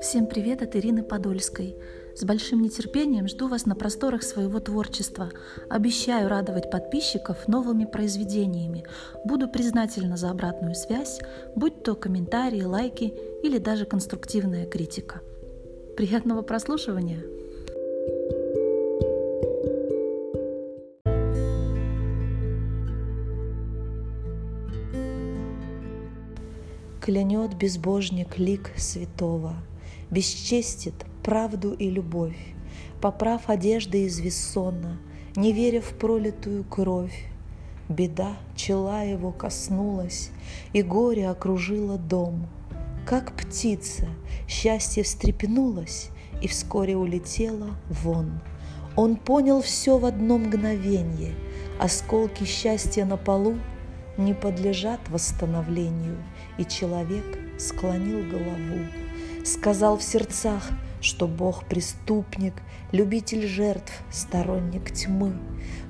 Всем привет от Ирины Подольской. С большим нетерпением жду вас на просторах своего творчества. Обещаю радовать подписчиков новыми произведениями. Буду признательна за обратную связь, будь то комментарии, лайки или даже конструктивная критика. Приятного прослушивания! Клянет безбожник лик святого, Бесчестит правду и любовь, Поправ одежды из вессона, Не веря в пролитую кровь. Беда чела его коснулась, И горе окружило дом. Как птица счастье встрепенулось И вскоре улетело вон. Он понял все в одно мгновенье, Осколки счастья на полу не подлежат восстановлению, и человек склонил голову. Сказал в сердцах, что Бог преступник, любитель жертв, сторонник тьмы.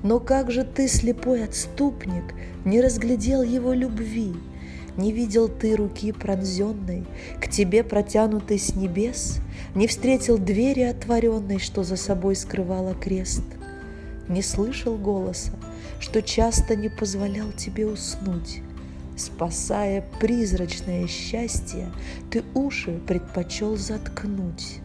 Но как же ты, слепой отступник, не разглядел его любви? Не видел ты руки пронзенной, к тебе протянутой с небес? Не встретил двери отворенной, что за собой скрывала крест? Не слышал голоса, что часто не позволял тебе уснуть. Спасая призрачное счастье, ты уши предпочел заткнуть.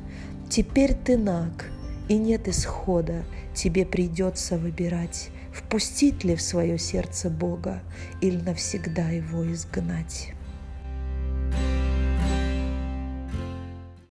Теперь ты наг, и нет исхода, тебе придется выбирать, впустить ли в свое сердце Бога или навсегда его изгнать.